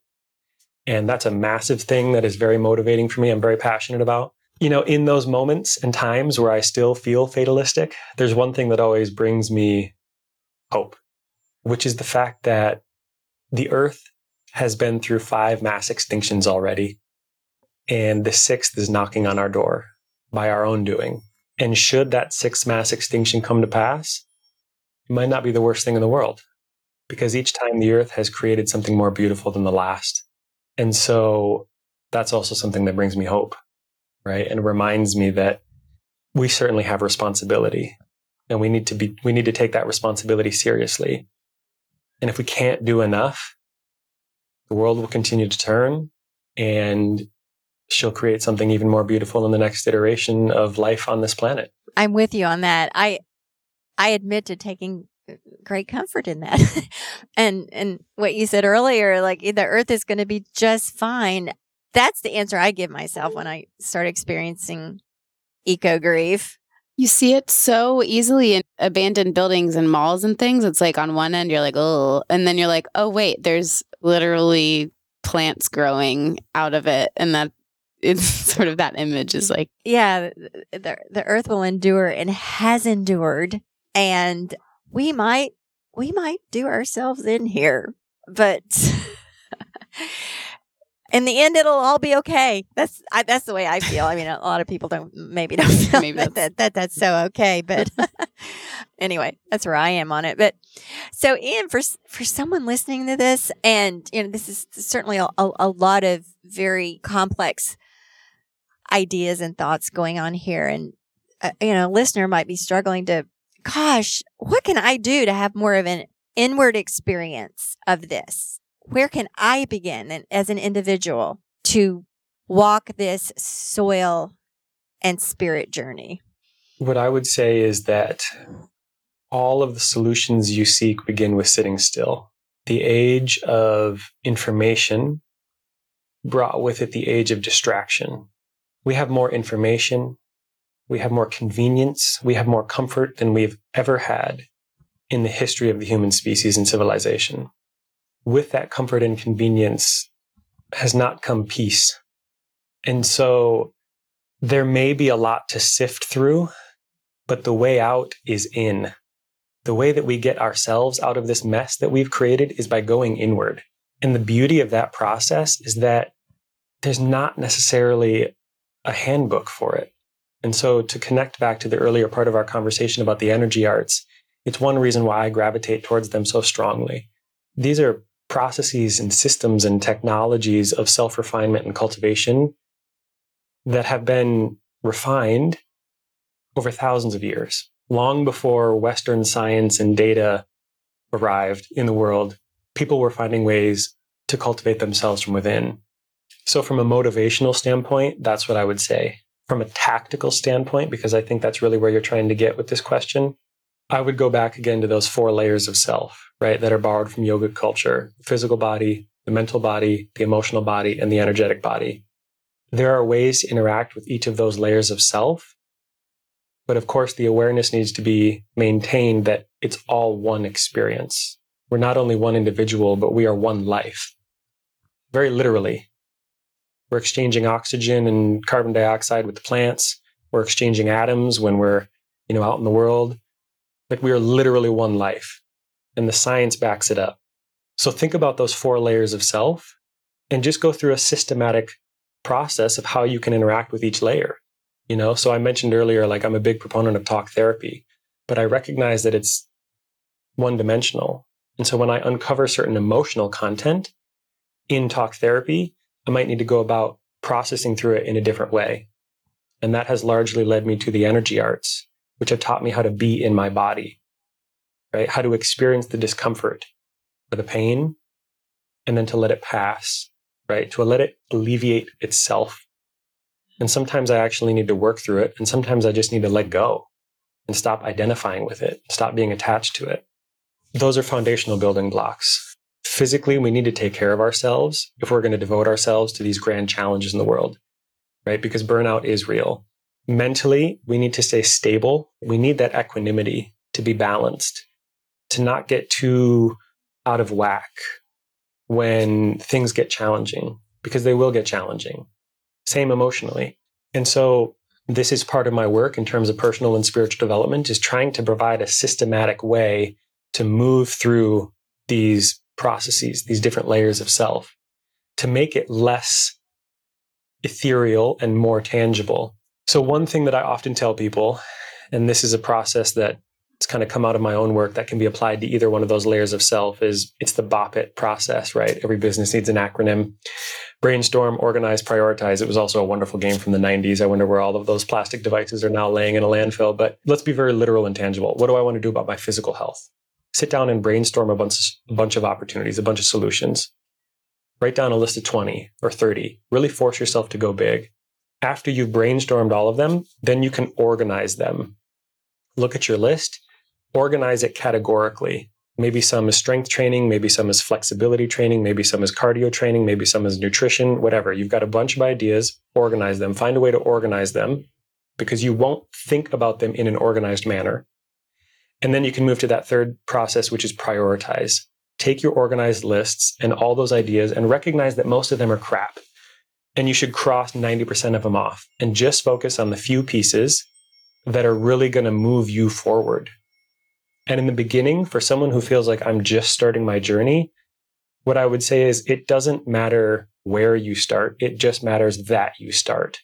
and that's a massive thing that is very motivating for me i'm very passionate about you know in those moments and times where i still feel fatalistic there's one thing that always brings me hope which is the fact that the Earth has been through five mass extinctions already, and the sixth is knocking on our door by our own doing. And should that sixth mass extinction come to pass, it might not be the worst thing in the world because each time the Earth has created something more beautiful than the last. And so that's also something that brings me hope, right? And reminds me that we certainly have responsibility and we need to be, we need to take that responsibility seriously and if we can't do enough, the world will continue to turn and she'll create something even more beautiful in the next iteration of life on this planet. I'm with you on that. I I admit to taking great comfort in that. and and what you said earlier like the earth is going to be just fine. That's the answer I give myself when I start experiencing eco grief. You see it so easily in abandoned buildings and malls and things. It's like on one end, you're like, oh, and then you're like, oh, wait, there's literally plants growing out of it. And that it's sort of that image is like, yeah, the, the earth will endure and has endured. And we might, we might do ourselves in here, but in the end, it'll all be okay. That's I, that's the way I feel. I mean, a lot of people don't maybe don't feel maybe that, that, that that's so okay, but anyway, that's where I am on it. But so, Ian, for for someone listening to this, and you know, this is certainly a, a, a lot of very complex ideas and thoughts going on here, and uh, you know, a listener might be struggling to, gosh, what can I do to have more of an inward experience of this? where can I begin as an individual to walk this soil and spirit journey? What I would say is that all of the solutions you seek begin with sitting still. The age of information brought with it the age of distraction. We have more information, we have more convenience, we have more comfort than we've ever had in the history of the human species and civilization with that comfort and convenience has not come peace. And so there may be a lot to sift through, but the way out is in. The way that we get ourselves out of this mess that we've created is by going inward. And the beauty of that process is that there's not necessarily a handbook for it. And so to connect back to the earlier part of our conversation about the energy arts, it's one reason why I gravitate towards them so strongly. These are processes and systems and technologies of self refinement and cultivation that have been refined over thousands of years, long before Western science and data arrived in the world. People were finding ways to cultivate themselves from within. So, from a motivational standpoint, that's what I would say. From a tactical standpoint, because I think that's really where you're trying to get with this question, I would go back again to those four layers of self right, that are borrowed from yoga culture the physical body, the mental body, the emotional body, and the energetic body. There are ways to interact with each of those layers of self. But of course, the awareness needs to be maintained that it's all one experience. We're not only one individual, but we are one life. Very literally. We're exchanging oxygen and carbon dioxide with the plants. We're exchanging atoms when we're, you know, out in the world. Like we are literally one life and the science backs it up. So think about those four layers of self and just go through a systematic process of how you can interact with each layer. You know, so I mentioned earlier, like I'm a big proponent of talk therapy, but I recognize that it's one dimensional. And so when I uncover certain emotional content in talk therapy, I might need to go about processing through it in a different way. And that has largely led me to the energy arts, which have taught me how to be in my body, right? How to experience the discomfort or the pain and then to let it pass, right? To let it alleviate itself. And sometimes I actually need to work through it. And sometimes I just need to let go and stop identifying with it, stop being attached to it. Those are foundational building blocks. Physically, we need to take care of ourselves if we're going to devote ourselves to these grand challenges in the world, right? Because burnout is real. Mentally, we need to stay stable. We need that equanimity to be balanced, to not get too out of whack when things get challenging, because they will get challenging. Same emotionally. And so this is part of my work in terms of personal and spiritual development is trying to provide a systematic way to move through these processes, these different layers of self, to make it less ethereal and more tangible. So, one thing that I often tell people, and this is a process that it's kind of come out of my own work that can be applied to either one of those layers of self is it's the BOPIT process, right? Every business needs an acronym. Brainstorm, organize, prioritize. It was also a wonderful game from the 90s. I wonder where all of those plastic devices are now laying in a landfill. But let's be very literal and tangible. What do I want to do about my physical health? Sit down and brainstorm a bunch, a bunch of opportunities, a bunch of solutions. Write down a list of 20 or 30. Really force yourself to go big. After you've brainstormed all of them, then you can organize them. Look at your list organize it categorically. Maybe some is strength training, maybe some is flexibility training, maybe some is cardio training, maybe some is nutrition, whatever. You've got a bunch of ideas, organize them, find a way to organize them because you won't think about them in an organized manner. And then you can move to that third process, which is prioritize. Take your organized lists and all those ideas and recognize that most of them are crap. And you should cross 90% of them off and just focus on the few pieces that are really going to move you forward and in the beginning, for someone who feels like I'm just starting my journey, what I would say is it doesn't matter where you start, it just matters that you start.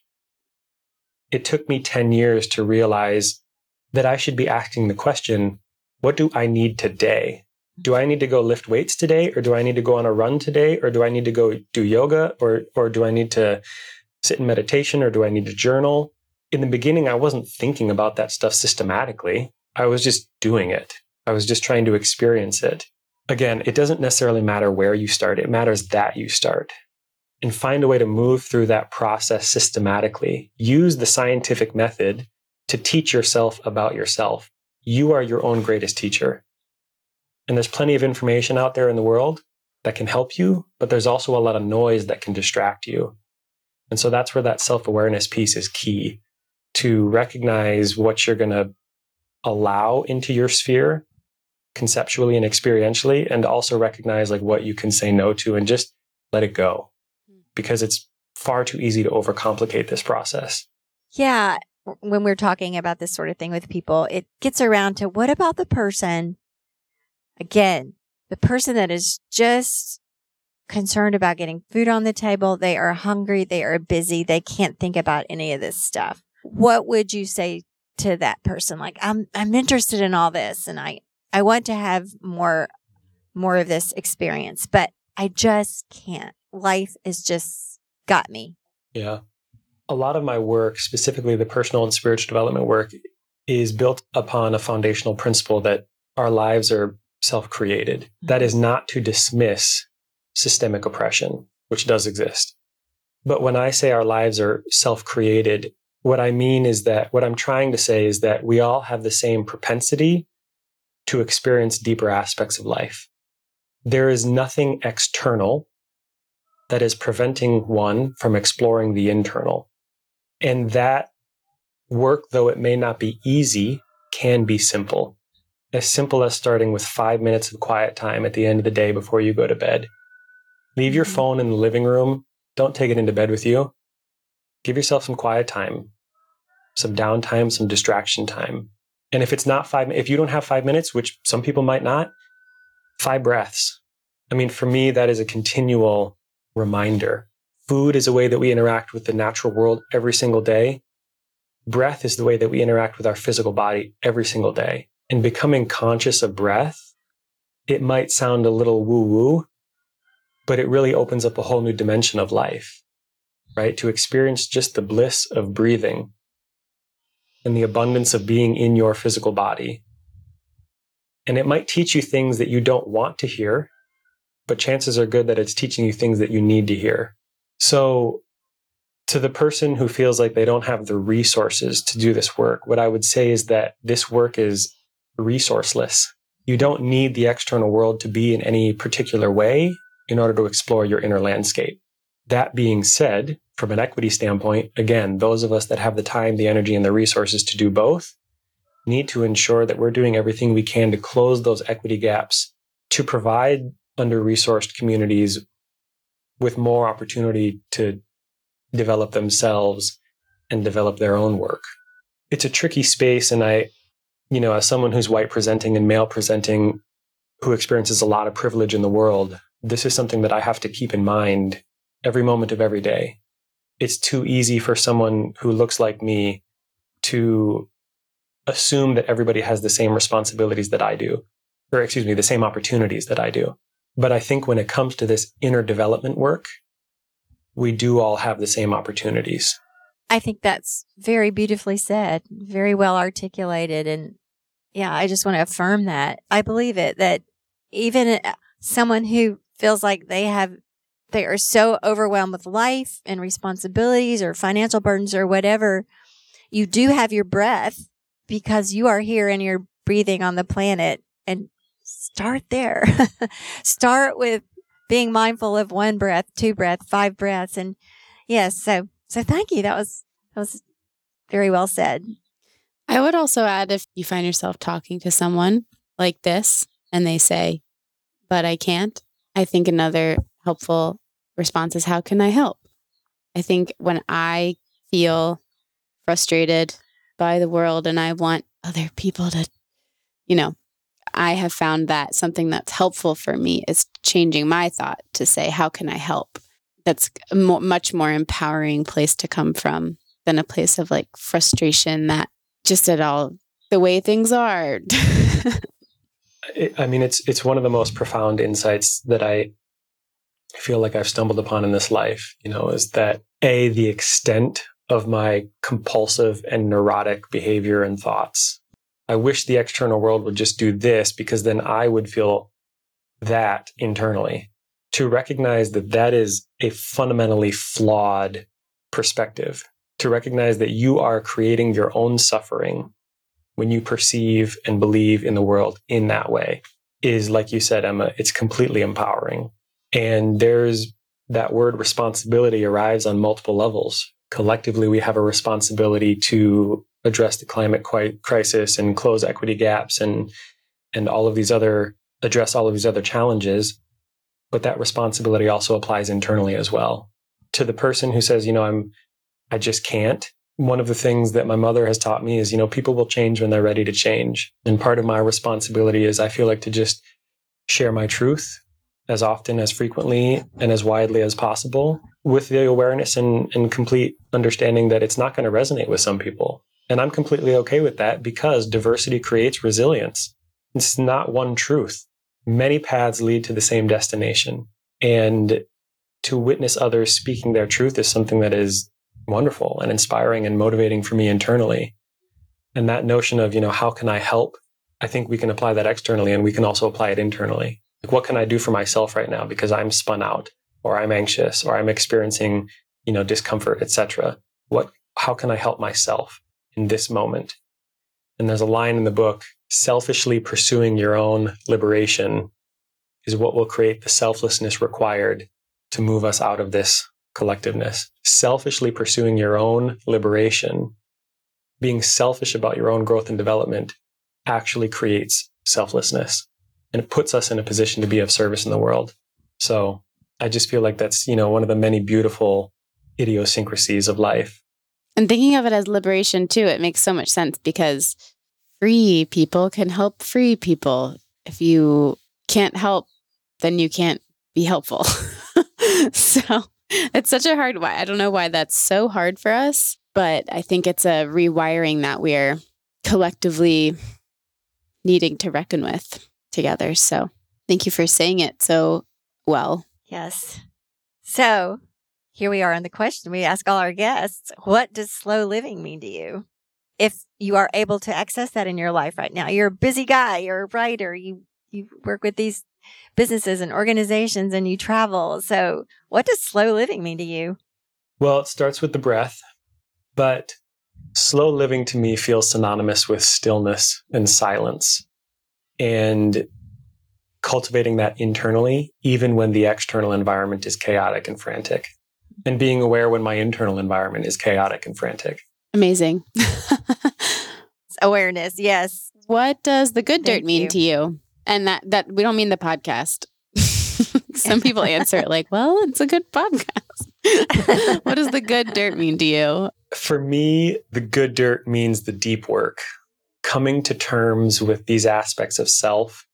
It took me 10 years to realize that I should be asking the question what do I need today? Do I need to go lift weights today, or do I need to go on a run today, or do I need to go do yoga, or, or do I need to sit in meditation, or do I need to journal? In the beginning, I wasn't thinking about that stuff systematically. I was just doing it. I was just trying to experience it. Again, it doesn't necessarily matter where you start, it matters that you start. And find a way to move through that process systematically. Use the scientific method to teach yourself about yourself. You are your own greatest teacher. And there's plenty of information out there in the world that can help you, but there's also a lot of noise that can distract you. And so that's where that self awareness piece is key to recognize what you're going to allow into your sphere conceptually and experientially and also recognize like what you can say no to and just let it go hmm. because it's far too easy to overcomplicate this process. Yeah, when we're talking about this sort of thing with people, it gets around to what about the person? Again, the person that is just concerned about getting food on the table, they are hungry, they are busy, they can't think about any of this stuff. What would you say to that person? Like i'm i'm interested in all this and i i want to have more more of this experience but i just can't. Life is just got me. Yeah a lot of my work specifically the personal and spiritual development work is built upon a foundational principle that our lives are self-created mm-hmm. that is not to dismiss systemic oppression which does exist but when i say our lives are self-created what I mean is that what I'm trying to say is that we all have the same propensity to experience deeper aspects of life. There is nothing external that is preventing one from exploring the internal. And that work, though it may not be easy, can be simple. As simple as starting with five minutes of quiet time at the end of the day before you go to bed. Leave your mm-hmm. phone in the living room. Don't take it into bed with you. Give yourself some quiet time some downtime, some distraction time. And if it's not five, if you don't have five minutes, which some people might not, five breaths. I mean, for me, that is a continual reminder. Food is a way that we interact with the natural world every single day. breath is the way that we interact with our physical body every single day. And becoming conscious of breath, it might sound a little woo woo, but it really opens up a whole new dimension of life, right? To experience just the bliss of breathing and the abundance of being in your physical body. And it might teach you things that you don't want to hear, but chances are good that it's teaching you things that you need to hear. So, to the person who feels like they don't have the resources to do this work, what I would say is that this work is resourceless. You don't need the external world to be in any particular way in order to explore your inner landscape. That being said, from an equity standpoint, again, those of us that have the time, the energy, and the resources to do both need to ensure that we're doing everything we can to close those equity gaps to provide under resourced communities with more opportunity to develop themselves and develop their own work. It's a tricky space. And I, you know, as someone who's white presenting and male presenting, who experiences a lot of privilege in the world, this is something that I have to keep in mind every moment of every day. It's too easy for someone who looks like me to assume that everybody has the same responsibilities that I do, or excuse me, the same opportunities that I do. But I think when it comes to this inner development work, we do all have the same opportunities. I think that's very beautifully said, very well articulated. And yeah, I just want to affirm that. I believe it that even uh, someone who feels like they have, they are so overwhelmed with life and responsibilities or financial burdens or whatever, you do have your breath because you are here and you're breathing on the planet and start there. start with being mindful of one breath, two breath, five breaths. And yes, so, so thank you. That was, that was very well said. I would also add if you find yourself talking to someone like this and they say, but I can't, I think another helpful response is, how can I help? I think when I feel frustrated by the world and I want other people to, you know, I have found that something that's helpful for me is changing my thought to say, how can I help? That's a mo- much more empowering place to come from than a place of like frustration that just at all the way things are. I mean, it's it's one of the most profound insights that I feel like I've stumbled upon in this life. You know, is that a the extent of my compulsive and neurotic behavior and thoughts I wish the external world would just do this because then I would feel that internally. To recognize that that is a fundamentally flawed perspective, to recognize that you are creating your own suffering when you perceive and believe in the world in that way is, like you said, Emma, it's completely empowering. And there's that word responsibility arrives on multiple levels. Collectively, we have a responsibility to address the climate crisis and close equity gaps and and all of these other address all of these other challenges. But that responsibility also applies internally as well. To the person who says you know i'm i just can't one of the things that my mother has taught me is you know people will change when they're ready to change. And part of my responsibility is i feel like to just share my truth as often as frequently and as widely as possible with the awareness and, and complete understanding that it's not going to resonate with some people and I'm completely okay with that because diversity creates resilience. It's not one truth. Many paths lead to the same destination. And to witness others speaking their truth is something that is wonderful and inspiring and motivating for me internally. And that notion of, you know, how can I help? I think we can apply that externally and we can also apply it internally. Like, what can I do for myself right now because I'm spun out or I'm anxious or I'm experiencing, you know, discomfort, etc. What, how can I help myself? In this moment. And there's a line in the book selfishly pursuing your own liberation is what will create the selflessness required to move us out of this collectiveness. Selfishly pursuing your own liberation, being selfish about your own growth and development actually creates selflessness and it puts us in a position to be of service in the world. So I just feel like that's, you know, one of the many beautiful idiosyncrasies of life and thinking of it as liberation too, it makes so much sense because free people can help free people. If you can't help, then you can't be helpful. so it's such a hard why. I don't know why that's so hard for us. but I think it's a rewiring that we're collectively needing to reckon with together. So thank you for saying it so well. Yes. So here we are on the question we ask all our guests What does slow living mean to you? If you are able to access that in your life right now, you're a busy guy, you're a writer, you, you work with these businesses and organizations and you travel. So, what does slow living mean to you? Well, it starts with the breath, but slow living to me feels synonymous with stillness and silence. And cultivating that internally, even when the external environment is chaotic and frantic, and being aware when my internal environment is chaotic and frantic. Amazing. Awareness, yes. What does the good Thank dirt mean you. to you? And that that we don't mean the podcast. Some people answer it like, "Well, it's a good podcast." what does the good dirt mean to you? For me, the good dirt means the deep work, coming to terms with these aspects of self,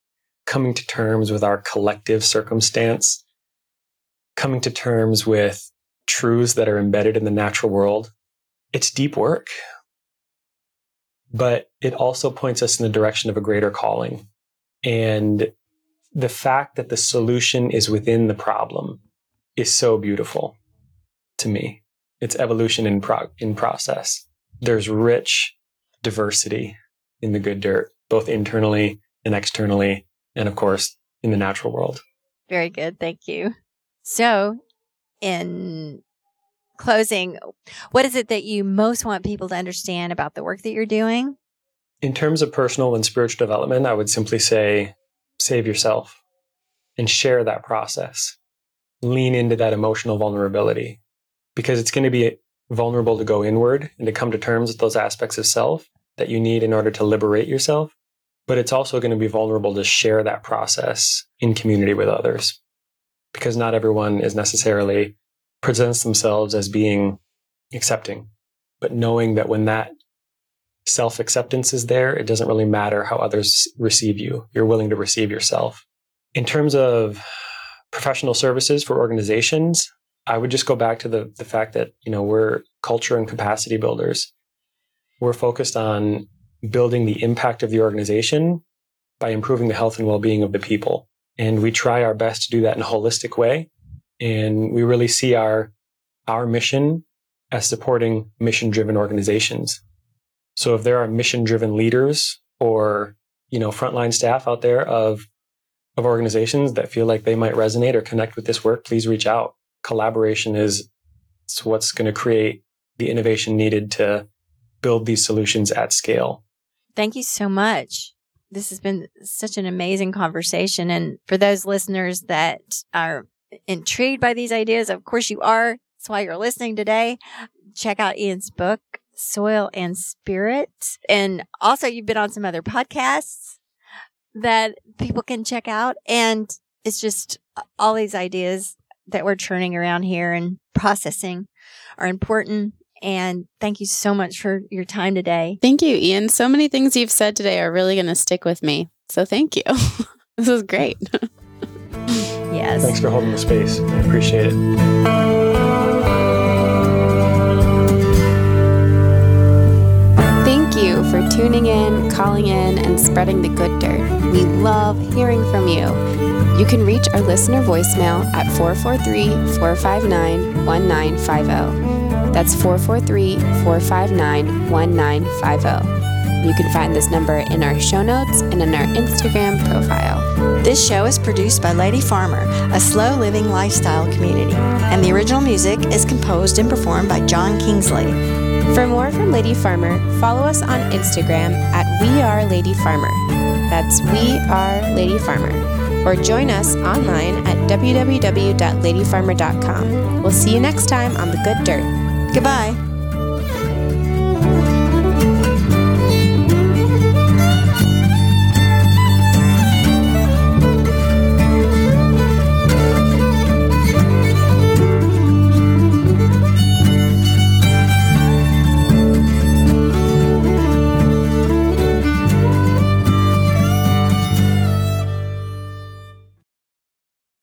coming to terms with our collective circumstance, coming to terms with truths that are embedded in the natural world. It's deep work, but it also points us in the direction of a greater calling. And the fact that the solution is within the problem is so beautiful to me. It's evolution in in process. There's rich diversity in the good dirt, both internally and externally, and of course in the natural world. Very good. Thank you. So, in closing, what is it that you most want people to understand about the work that you're doing? In terms of personal and spiritual development, I would simply say save yourself and share that process. Lean into that emotional vulnerability because it's going to be vulnerable to go inward and to come to terms with those aspects of self that you need in order to liberate yourself. But it's also going to be vulnerable to share that process in community with others because not everyone is necessarily presents themselves as being accepting. But knowing that when that self acceptance is there, it doesn't really matter how others receive you. You're willing to receive yourself. In terms of professional services for organizations, I would just go back to the, the fact that, you know, we're culture and capacity builders. We're focused on building the impact of the organization by improving the health and well-being of the people. And we try our best to do that in a holistic way. And we really see our, our mission as supporting mission driven organizations. So if there are mission driven leaders or, you know, frontline staff out there of, of organizations that feel like they might resonate or connect with this work, please reach out. Collaboration is what's going to create the innovation needed to build these solutions at scale. Thank you so much. This has been such an amazing conversation. And for those listeners that are intrigued by these ideas, of course you are. That's why you're listening today. Check out Ian's book, Soil and Spirit. And also, you've been on some other podcasts that people can check out. And it's just all these ideas that we're churning around here and processing are important. And thank you so much for your time today. Thank you, Ian. So many things you've said today are really going to stick with me. So thank you. this is great. Yes. Thanks for holding the space. I appreciate it. Thank you for tuning in, calling in, and spreading the good dirt. We love hearing from you. You can reach our listener voicemail at 443 459 1950. That's 443 459 1950. You can find this number in our show notes and in our Instagram profile. This show is produced by Lady Farmer, a slow living lifestyle community, and the original music is composed and performed by John Kingsley. For more from Lady Farmer, follow us on Instagram at We Are Lady Farmer. That's We Are Lady Farmer. Or join us online at www.ladyfarmer.com. We'll see you next time on The Good Dirt. Goodbye.